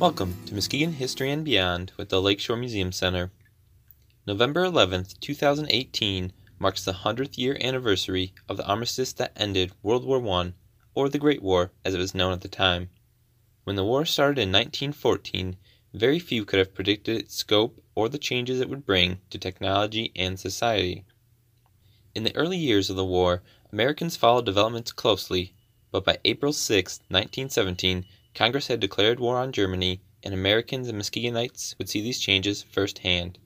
Welcome to Muskegon History and Beyond with the Lakeshore Museum Center. November 11th, 2018 marks the 100th year anniversary of the armistice that ended World War I, or the Great War as it was known at the time. When the war started in 1914, very few could have predicted its scope or the changes it would bring to technology and society. In the early years of the war, Americans followed developments closely, but by April 6, 1917, Congress had declared war on Germany, and Americans and Muskegonites would see these changes firsthand.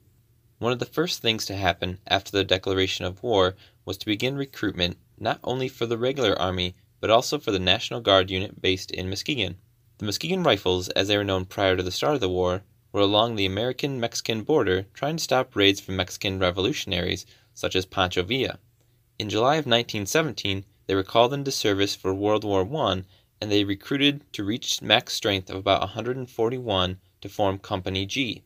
One of the first things to happen after the declaration of war was to begin recruitment not only for the regular army but also for the National Guard unit based in Muskegon. The Muskegon Rifles, as they were known prior to the start of the war, were along the American Mexican border trying to stop raids from Mexican revolutionaries such as Pancho Villa. In July of 1917, they were called into service for World War I and they recruited to reach max strength of about 141 to form Company G.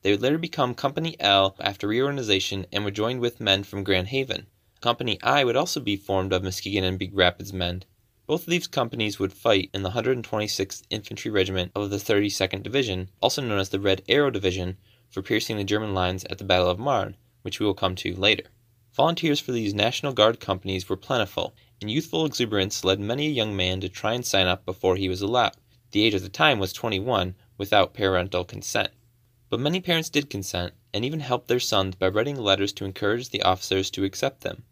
They would later become Company L after reorganization and were joined with men from Grand Haven. Company I would also be formed of Muskegon and Big Rapids men. Both of these companies would fight in the 126th Infantry Regiment of the 32nd Division, also known as the Red Arrow Division, for piercing the German lines at the Battle of Marne, which we will come to later. Volunteers for these National Guard companies were plentiful, and youthful exuberance led many a young man to try and sign up before he was allowed. The age at the time was 21, without parental consent. But many parents did consent, and even helped their sons by writing letters to encourage the officers to accept them.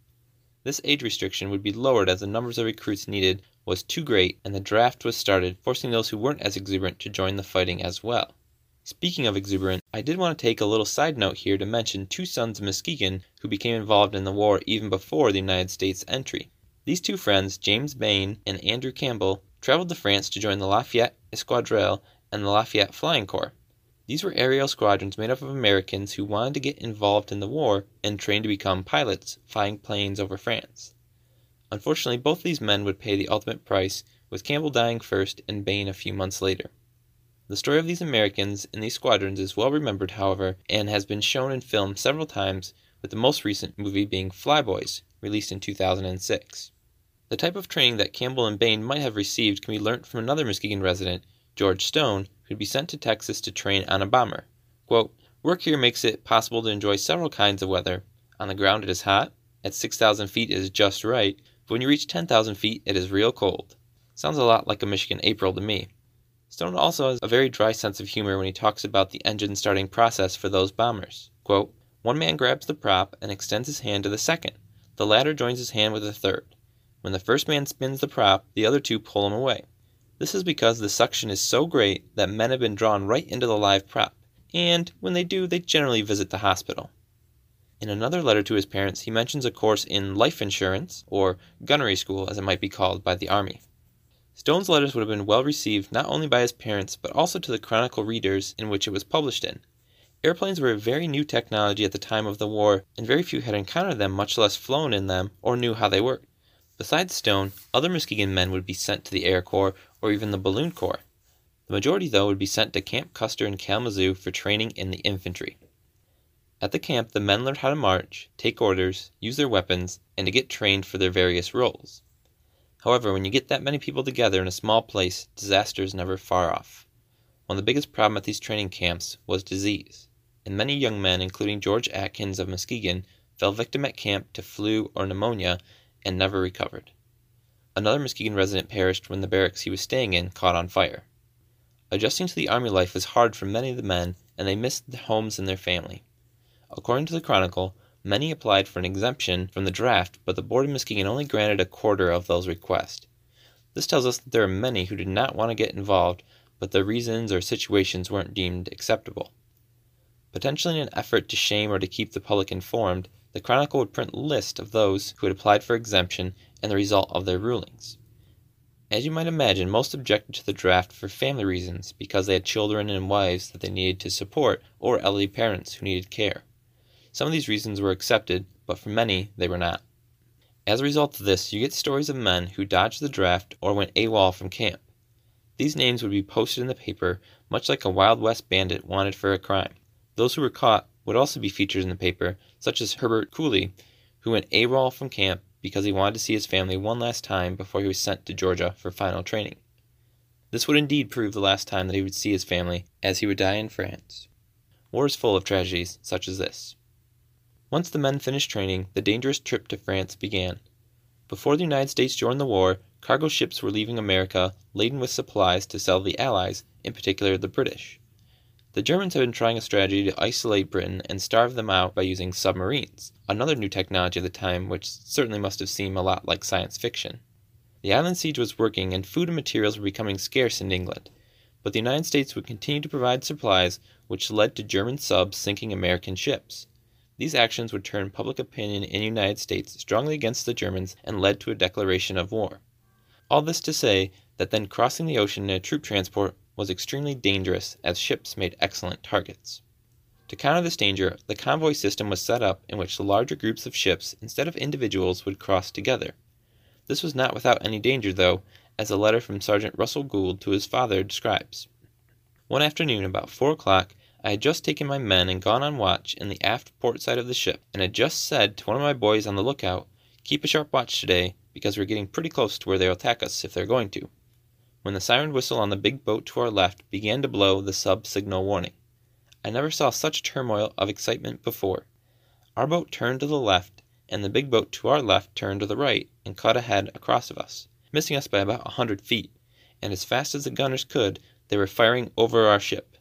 This age restriction would be lowered as the numbers of recruits needed was too great, and the draft was started, forcing those who weren't as exuberant to join the fighting as well. Speaking of exuberant, I did want to take a little side note here to mention two sons of Muskegon who became involved in the war even before the United States entry. These two friends, James Bain and Andrew Campbell, traveled to France to join the Lafayette Escadrille and the Lafayette Flying Corps. These were aerial squadrons made up of Americans who wanted to get involved in the war and train to become pilots, flying planes over France. Unfortunately, both these men would pay the ultimate price, with Campbell dying first and Bain a few months later. The story of these Americans in these squadrons is well remembered, however, and has been shown in film several times, with the most recent movie being Flyboys, released in 2006. The type of training that Campbell and Bain might have received can be learnt from another Muskegon resident, George Stone, who'd be sent to Texas to train on a bomber. Quote, Work here makes it possible to enjoy several kinds of weather. On the ground it is hot, at 6,000 feet it is just right, but when you reach 10,000 feet it is real cold. Sounds a lot like a Michigan April to me. Stone also has a very dry sense of humor when he talks about the engine starting process for those bombers. Quote, One man grabs the prop and extends his hand to the second. The latter joins his hand with the third. When the first man spins the prop, the other two pull him away. This is because the suction is so great that men have been drawn right into the live prop, and when they do, they generally visit the hospital. In another letter to his parents, he mentions a course in life insurance, or gunnery school as it might be called by the Army. Stone's letters would have been well received not only by his parents, but also to the Chronicle readers in which it was published in. Airplanes were a very new technology at the time of the war, and very few had encountered them, much less flown in them, or knew how they worked. Besides Stone, other Muskegon men would be sent to the Air Corps or even the Balloon Corps. The majority, though, would be sent to Camp Custer in Kalamazoo for training in the infantry. At the camp, the men learned how to march, take orders, use their weapons, and to get trained for their various roles. However, when you get that many people together in a small place, disaster is never far off. One of the biggest problems at these training camps was disease, and many young men, including George Atkins of Muskegon, fell victim at camp to flu or pneumonia and never recovered. Another Muskegon resident perished when the barracks he was staying in caught on fire. Adjusting to the army life was hard for many of the men, and they missed their homes and their family. According to the Chronicle, many applied for an exemption from the draft, but the Board of Muskegon only granted a quarter of those requests. This tells us that there are many who did not want to get involved, but their reasons or situations weren't deemed acceptable. Potentially in an effort to shame or to keep the public informed, the Chronicle would print a list of those who had applied for exemption and the result of their rulings. As you might imagine, most objected to the draft for family reasons because they had children and wives that they needed to support or elderly parents who needed care. Some of these reasons were accepted, but for many they were not. As a result of this, you get stories of men who dodged the draft or went AWOL from camp. These names would be posted in the paper much like a Wild West bandit wanted for a crime. Those who were caught would also be featured in the paper, such as Herbert Cooley, who went AWOL from camp because he wanted to see his family one last time before he was sent to Georgia for final training. This would indeed prove the last time that he would see his family, as he would die in France. War is full of tragedies such as this. Once the men finished training, the dangerous trip to France began. Before the United States joined the war, cargo ships were leaving America laden with supplies to sell the Allies, in particular the British. The Germans had been trying a strategy to isolate Britain and starve them out by using submarines, another new technology at the time which certainly must have seemed a lot like science fiction. The island siege was working and food and materials were becoming scarce in England, but the United States would continue to provide supplies which led to German subs sinking American ships. These actions would turn public opinion in the United States strongly against the Germans and led to a declaration of war. All this to say that then crossing the ocean in a troop transport was extremely dangerous as ships made excellent targets. To counter this danger, the convoy system was set up in which the larger groups of ships instead of individuals would cross together. This was not without any danger, though, as a letter from Sergeant Russell Gould to his father describes. One afternoon, about four o'clock, I had just taken my men and gone on watch in the aft port side of the ship, and had just said to one of my boys on the lookout, Keep a sharp watch today, because we're getting pretty close to where they'll attack us if they're going to, when the siren whistle on the big boat to our left began to blow the sub signal warning. I never saw such turmoil of excitement before. Our boat turned to the left, and the big boat to our left turned to the right and cut ahead across of us, missing us by about a hundred feet, and as fast as the gunners could, they were firing over our ship.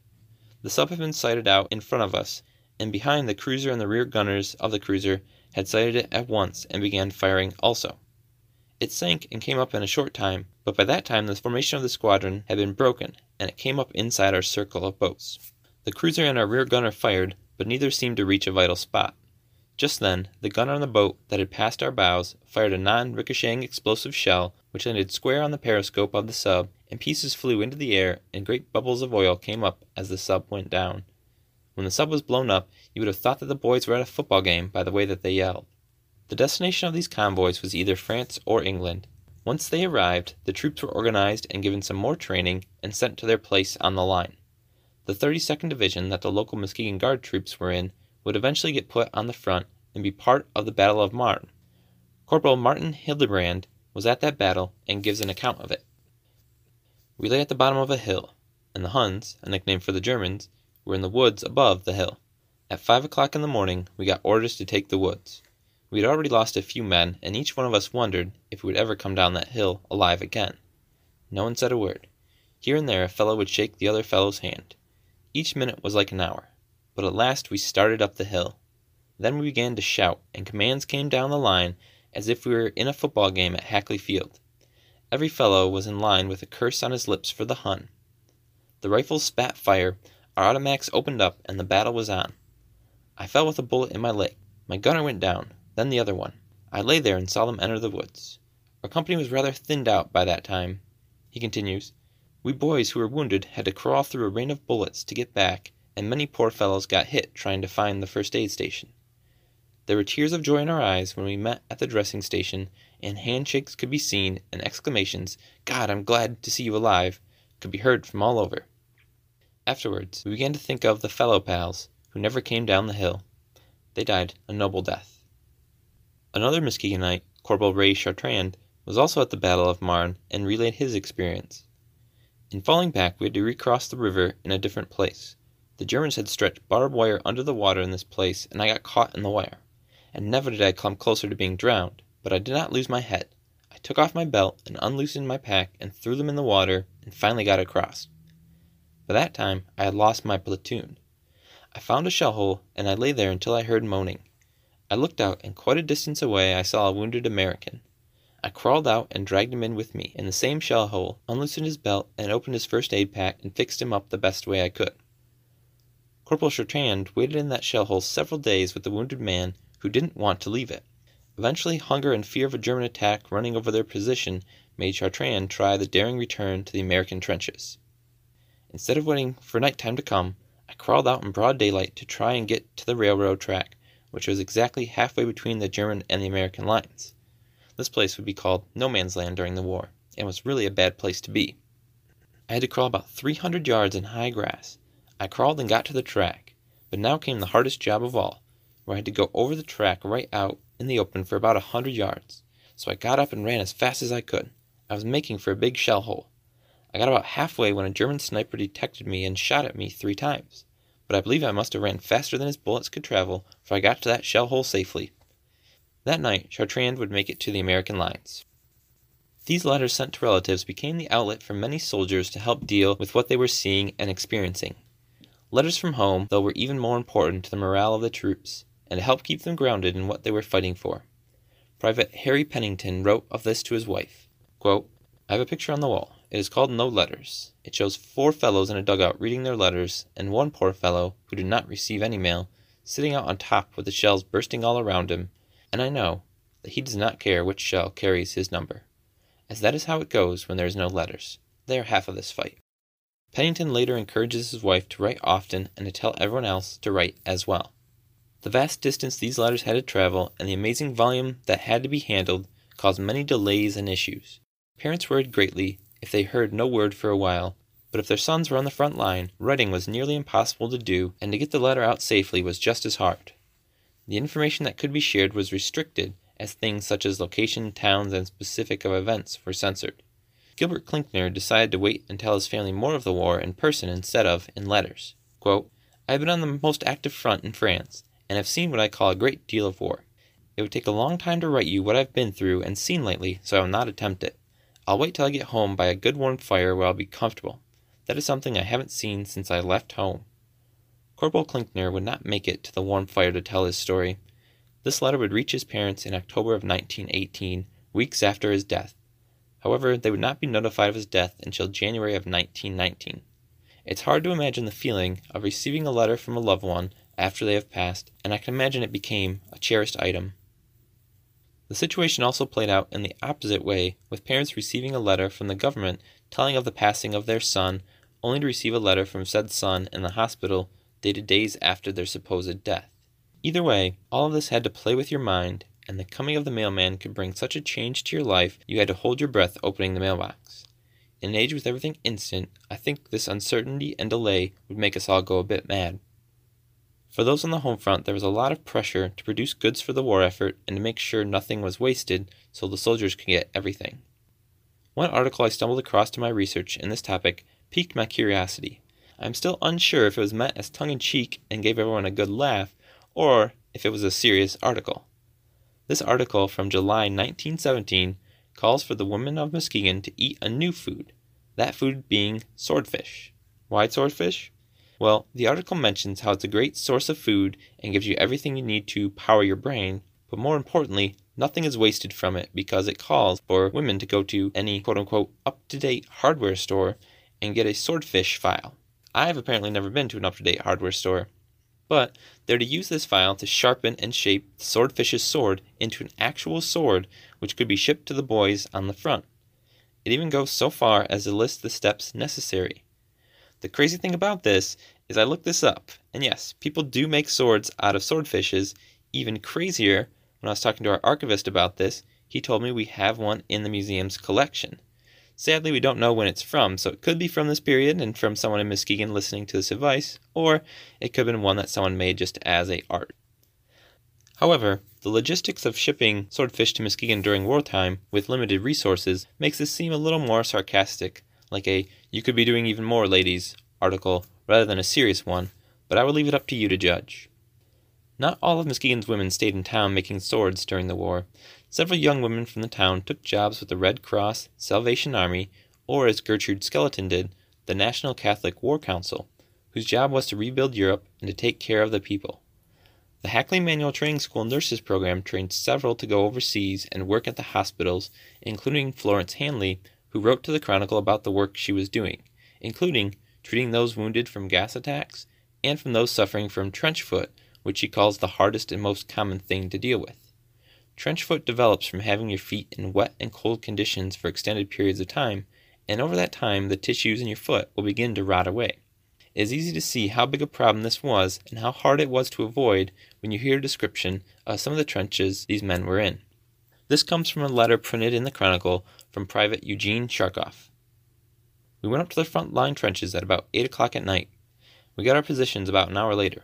The sub had been sighted out in front of us, and behind the cruiser and the rear gunners of the cruiser had sighted it at once and began firing also. It sank and came up in a short time, but by that time the formation of the squadron had been broken, and it came up inside our circle of boats. The cruiser and our rear gunner fired, but neither seemed to reach a vital spot. Just then, the gunner on the boat that had passed our bows fired a non ricocheting explosive shell which landed square on the periscope of the sub and pieces flew into the air and great bubbles of oil came up as the sub went down. When the sub was blown up, you would have thought that the boys were at a football game by the way that they yelled. The destination of these convoys was either France or England. Once they arrived, the troops were organized and given some more training and sent to their place on the line. The 32nd Division that the local Muskegon Guard troops were in would eventually get put on the front and be part of the Battle of Marne. Corporal Martin Hildebrand was at that battle and gives an account of it. We lay at the bottom of a hill, and the Huns, a nickname for the Germans, were in the woods above the hill. At five o'clock in the morning we got orders to take the woods. We had already lost a few men, and each one of us wondered if we would ever come down that hill alive again. No one said a word. Here and there a fellow would shake the other fellow's hand. Each minute was like an hour. But at last we started up the hill. Then we began to shout, and commands came down the line as if we were in a football game at Hackley Field. Every fellow was in line with a curse on his lips for the Hun. The rifles spat fire, our automatics opened up, and the battle was on. I fell with a bullet in my leg. My gunner went down, then the other one. I lay there and saw them enter the woods. Our company was rather thinned out by that time. He continues, We boys who were wounded had to crawl through a rain of bullets to get back, and many poor fellows got hit trying to find the first aid station. There were tears of joy in our eyes when we met at the dressing station, and handshakes could be seen, and exclamations, God, I'm glad to see you alive, could be heard from all over. Afterwards, we began to think of the fellow pals who never came down the hill. They died a noble death. Another Muskegonite, Corporal Ray Chartrand, was also at the Battle of Marne and relayed his experience. In falling back, we had to recross the river in a different place. The Germans had stretched barbed wire under the water in this place, and I got caught in the wire and never did I come closer to being drowned, but I did not lose my head. I took off my belt and unloosened my pack and threw them in the water and finally got across. By that time I had lost my platoon. I found a shell hole and I lay there until I heard moaning. I looked out and quite a distance away I saw a wounded American. I crawled out and dragged him in with me in the same shell hole, unloosened his belt and opened his first aid pack and fixed him up the best way I could. Corporal Chartrand waited in that shell hole several days with the wounded man who didn't want to leave it. Eventually, hunger and fear of a German attack running over their position made Chartrand try the daring return to the American trenches. Instead of waiting for night time to come, I crawled out in broad daylight to try and get to the railroad track, which was exactly halfway between the German and the American lines. This place would be called No Man's Land during the war, and was really a bad place to be. I had to crawl about 300 yards in high grass. I crawled and got to the track, but now came the hardest job of all, where I had to go over the track right out in the open for about a hundred yards. So I got up and ran as fast as I could. I was making for a big shell hole. I got about halfway when a German sniper detected me and shot at me three times. But I believe I must have ran faster than his bullets could travel, for I got to that shell hole safely. That night, Chartrand would make it to the American lines. These letters sent to relatives became the outlet for many soldiers to help deal with what they were seeing and experiencing. Letters from home, though, were even more important to the morale of the troops, and to help keep them grounded in what they were fighting for. Private Harry Pennington wrote of this to his wife quote, I have a picture on the wall. It is called No Letters. It shows four fellows in a dugout reading their letters, and one poor fellow, who did not receive any mail, sitting out on top with the shells bursting all around him and I know that he does not care which shell carries his number, as that is how it goes when there is no letters. They are half of this fight. Pennington later encourages his wife to write often and to tell everyone else to write as well. The vast distance these letters had to travel and the amazing volume that had to be handled caused many delays and issues. Parents worried greatly if they heard no word for a while, but if their sons were on the front line, writing was nearly impossible to do, and to get the letter out safely was just as hard. The information that could be shared was restricted, as things such as location, towns, and specific of events were censored. Gilbert Klinkner decided to wait and tell his family more of the war in person instead of in letters. Quote, I have been on the most active front in France, and have seen what I call a great deal of war. It would take a long time to write you what I've been through and seen lately, so I will not attempt it. I'll wait till I get home by a good warm fire where I'll be comfortable. That is something I haven't seen since I left home. Corporal Klinkner would not make it to the warm fire to tell his story. This letter would reach his parents in October of 1918, weeks after his death. However, they would not be notified of his death until January of 1919. It's hard to imagine the feeling of receiving a letter from a loved one after they have passed, and I can imagine it became a cherished item. The situation also played out in the opposite way, with parents receiving a letter from the government telling of the passing of their son, only to receive a letter from said son in the hospital dated days after their supposed death. Either way, all of this had to play with your mind, and the coming of the mailman could bring such a change to your life you had to hold your breath opening the mailbox. In an age with everything instant, I think this uncertainty and delay would make us all go a bit mad. For those on the home front, there was a lot of pressure to produce goods for the war effort and to make sure nothing was wasted so the soldiers could get everything. One article I stumbled across to my research in this topic piqued my curiosity. I'm still unsure if it was meant as tongue in cheek and gave everyone a good laugh, or if it was a serious article. This article from July 1917 calls for the women of Muskegon to eat a new food, that food being swordfish. Why swordfish? Well, the article mentions how it's a great source of food and gives you everything you need to power your brain, but more importantly, nothing is wasted from it because it calls for women to go to any quote unquote up to date hardware store and get a swordfish file. I have apparently never been to an up to date hardware store. But they're to use this file to sharpen and shape the swordfish's sword into an actual sword which could be shipped to the boys on the front. It even goes so far as to list the steps necessary. The crazy thing about this is I looked this up, and yes, people do make swords out of swordfishes. Even crazier, when I was talking to our archivist about this, he told me we have one in the museum's collection. Sadly, we don't know when it's from, so it could be from this period and from someone in Muskegon listening to this advice, or it could have been one that someone made just as a art. However, the logistics of shipping swordfish to Muskegon during wartime with limited resources makes this seem a little more sarcastic, like a you could be doing even more, ladies article, rather than a serious one, but I will leave it up to you to judge. Not all of Muskegon's women stayed in town making swords during the war. Several young women from the town took jobs with the Red Cross, Salvation Army, or as Gertrude Skeleton did, the National Catholic War Council, whose job was to rebuild Europe and to take care of the people. The Hackley Manual Training School Nurses Program trained several to go overseas and work at the hospitals, including Florence Hanley, who wrote to the Chronicle about the work she was doing, including treating those wounded from gas attacks and from those suffering from trench foot, which she calls the hardest and most common thing to deal with. Trench foot develops from having your feet in wet and cold conditions for extended periods of time, and over that time the tissues in your foot will begin to rot away. It is easy to see how big a problem this was and how hard it was to avoid when you hear a description of some of the trenches these men were in. This comes from a letter printed in the Chronicle from Private Eugene Charkoff. We went up to the front line trenches at about 8 o'clock at night. We got our positions about an hour later.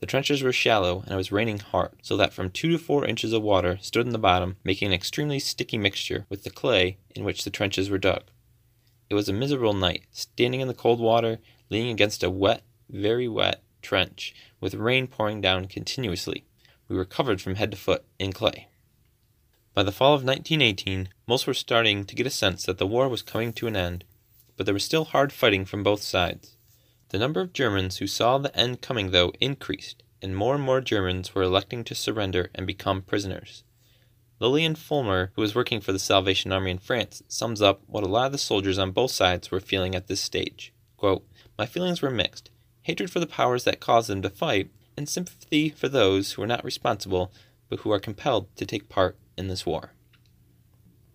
The trenches were shallow and it was raining hard, so that from two to four inches of water stood in the bottom, making an extremely sticky mixture with the clay in which the trenches were dug. It was a miserable night, standing in the cold water, leaning against a wet, very wet trench, with rain pouring down continuously. We were covered from head to foot in clay. By the fall of 1918, most were starting to get a sense that the war was coming to an end, but there was still hard fighting from both sides. The number of Germans who saw the end coming, though, increased, and more and more Germans were electing to surrender and become prisoners. Lillian Fulmer, who was working for the Salvation Army in France, sums up what a lot of the soldiers on both sides were feeling at this stage. Quote, My feelings were mixed hatred for the powers that caused them to fight, and sympathy for those who are not responsible but who are compelled to take part in this war.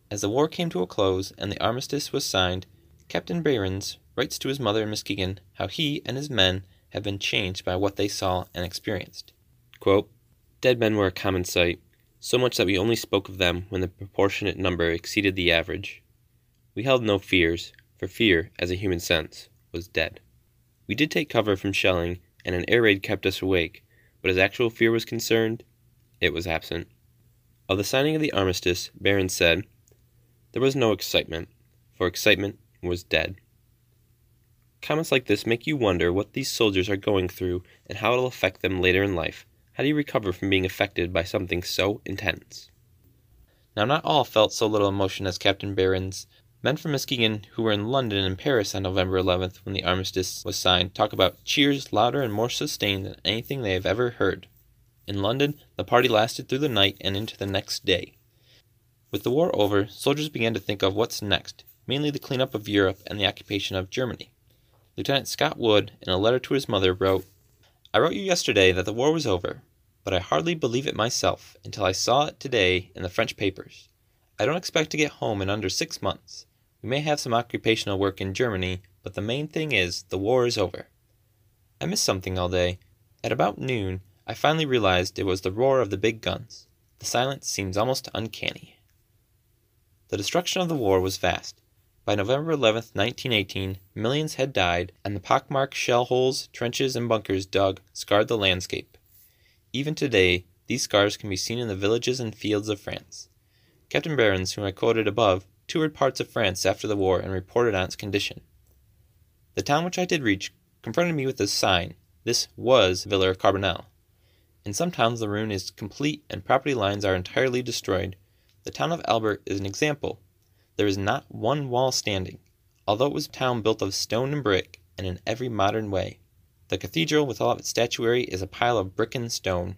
As the war came to a close and the armistice was signed, Captain Behrens writes to his mother in Muskegon how he and his men have been changed by what they saw and experienced. Quote, Dead men were a common sight, so much that we only spoke of them when the proportionate number exceeded the average. We held no fears, for fear, as a human sense, was dead. We did take cover from shelling, and an air raid kept us awake, but as actual fear was concerned, it was absent. Of the signing of the armistice, Behrens said, There was no excitement, for excitement was dead. Comments like this make you wonder what these soldiers are going through and how it'll affect them later in life. How do you recover from being affected by something so intense? Now, not all felt so little emotion as Captain Behrens. Men from Muskegon who were in London and Paris on November 11th when the armistice was signed talk about cheers louder and more sustained than anything they have ever heard. In London, the party lasted through the night and into the next day. With the war over, soldiers began to think of what's next, mainly the cleanup of Europe and the occupation of Germany. Lieutenant Scott Wood, in a letter to his mother, wrote, I wrote you yesterday that the war was over, but I hardly believe it myself until I saw it today in the French papers. I don't expect to get home in under six months. We may have some occupational work in Germany, but the main thing is the war is over. I missed something all day. At about noon, I finally realized it was the roar of the big guns. The silence seems almost uncanny. The destruction of the war was vast. By November 11, 1918, millions had died, and the pockmarked shell holes, trenches, and bunkers dug scarred the landscape. Even today, these scars can be seen in the villages and fields of France. Captain Behrens, whom I quoted above, toured parts of France after the war and reported on its condition. The town which I did reach confronted me with this sign. This was Villers Carbonel. In some towns the ruin is complete and property lines are entirely destroyed. The town of Albert is an example. There is not one wall standing, although it was a town built of stone and brick and in every modern way. The cathedral with all of its statuary is a pile of brick and stone.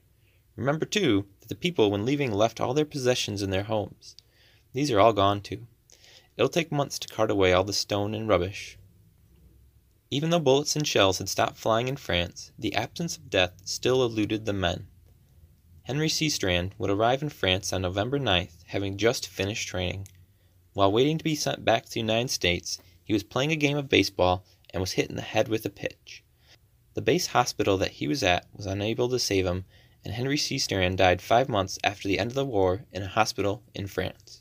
Remember, too, that the people when leaving left all their possessions in their homes. These are all gone, too. It'll take months to cart away all the stone and rubbish. Even though bullets and shells had stopped flying in France, the absence of death still eluded the men. Henry Seastrand would arrive in France on November 9th, having just finished training. While waiting to be sent back to the United States, he was playing a game of baseball and was hit in the head with a pitch. The base hospital that he was at was unable to save him, and Henry Seastrand died five months after the end of the war in a hospital in France.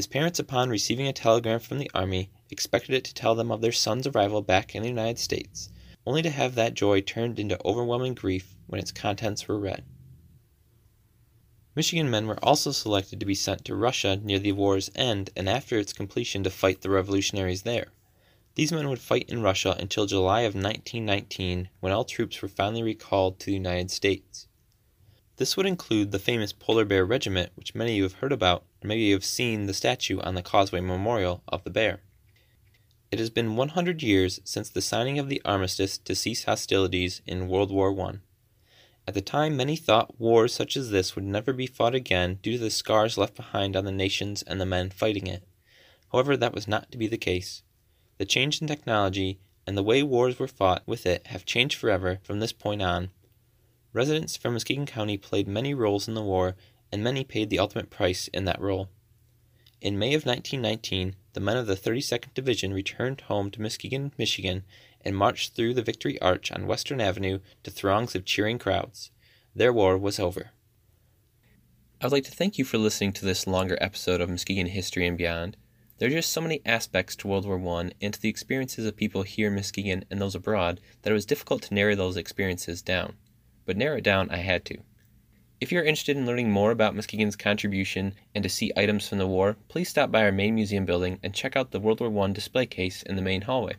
His parents, upon receiving a telegram from the army, expected it to tell them of their son's arrival back in the United States, only to have that joy turned into overwhelming grief when its contents were read. Michigan men were also selected to be sent to Russia near the war's end and after its completion to fight the revolutionaries there. These men would fight in Russia until July of 1919 when all troops were finally recalled to the United States. This would include the famous Polar Bear Regiment, which many of you have heard about, maybe you have seen the statue on the Causeway Memorial of the bear. It has been 100 years since the signing of the armistice to cease hostilities in World War I. At the time, many thought wars such as this would never be fought again due to the scars left behind on the nations and the men fighting it. However, that was not to be the case. The change in technology and the way wars were fought with it have changed forever from this point on. Residents from Muskegon County played many roles in the war, and many paid the ultimate price in that role. In May of 1919, the men of the 32nd Division returned home to Muskegon, Michigan, and marched through the Victory Arch on Western Avenue to throngs of cheering crowds. Their war was over. I'd like to thank you for listening to this longer episode of Muskegon History and Beyond. There are just so many aspects to World War I and to the experiences of people here in Muskegon and those abroad that it was difficult to narrow those experiences down. But narrow it down, I had to. If you're interested in learning more about Muskegon's contribution and to see items from the war, please stop by our main museum building and check out the World War I display case in the main hallway.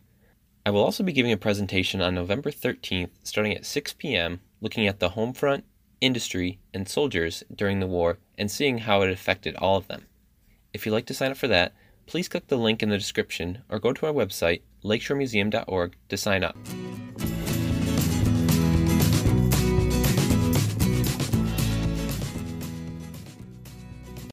I will also be giving a presentation on November 13th starting at 6 p.m. looking at the home front, industry, and soldiers during the war and seeing how it affected all of them. If you'd like to sign up for that, please click the link in the description or go to our website, lakeshoremuseum.org, to sign up.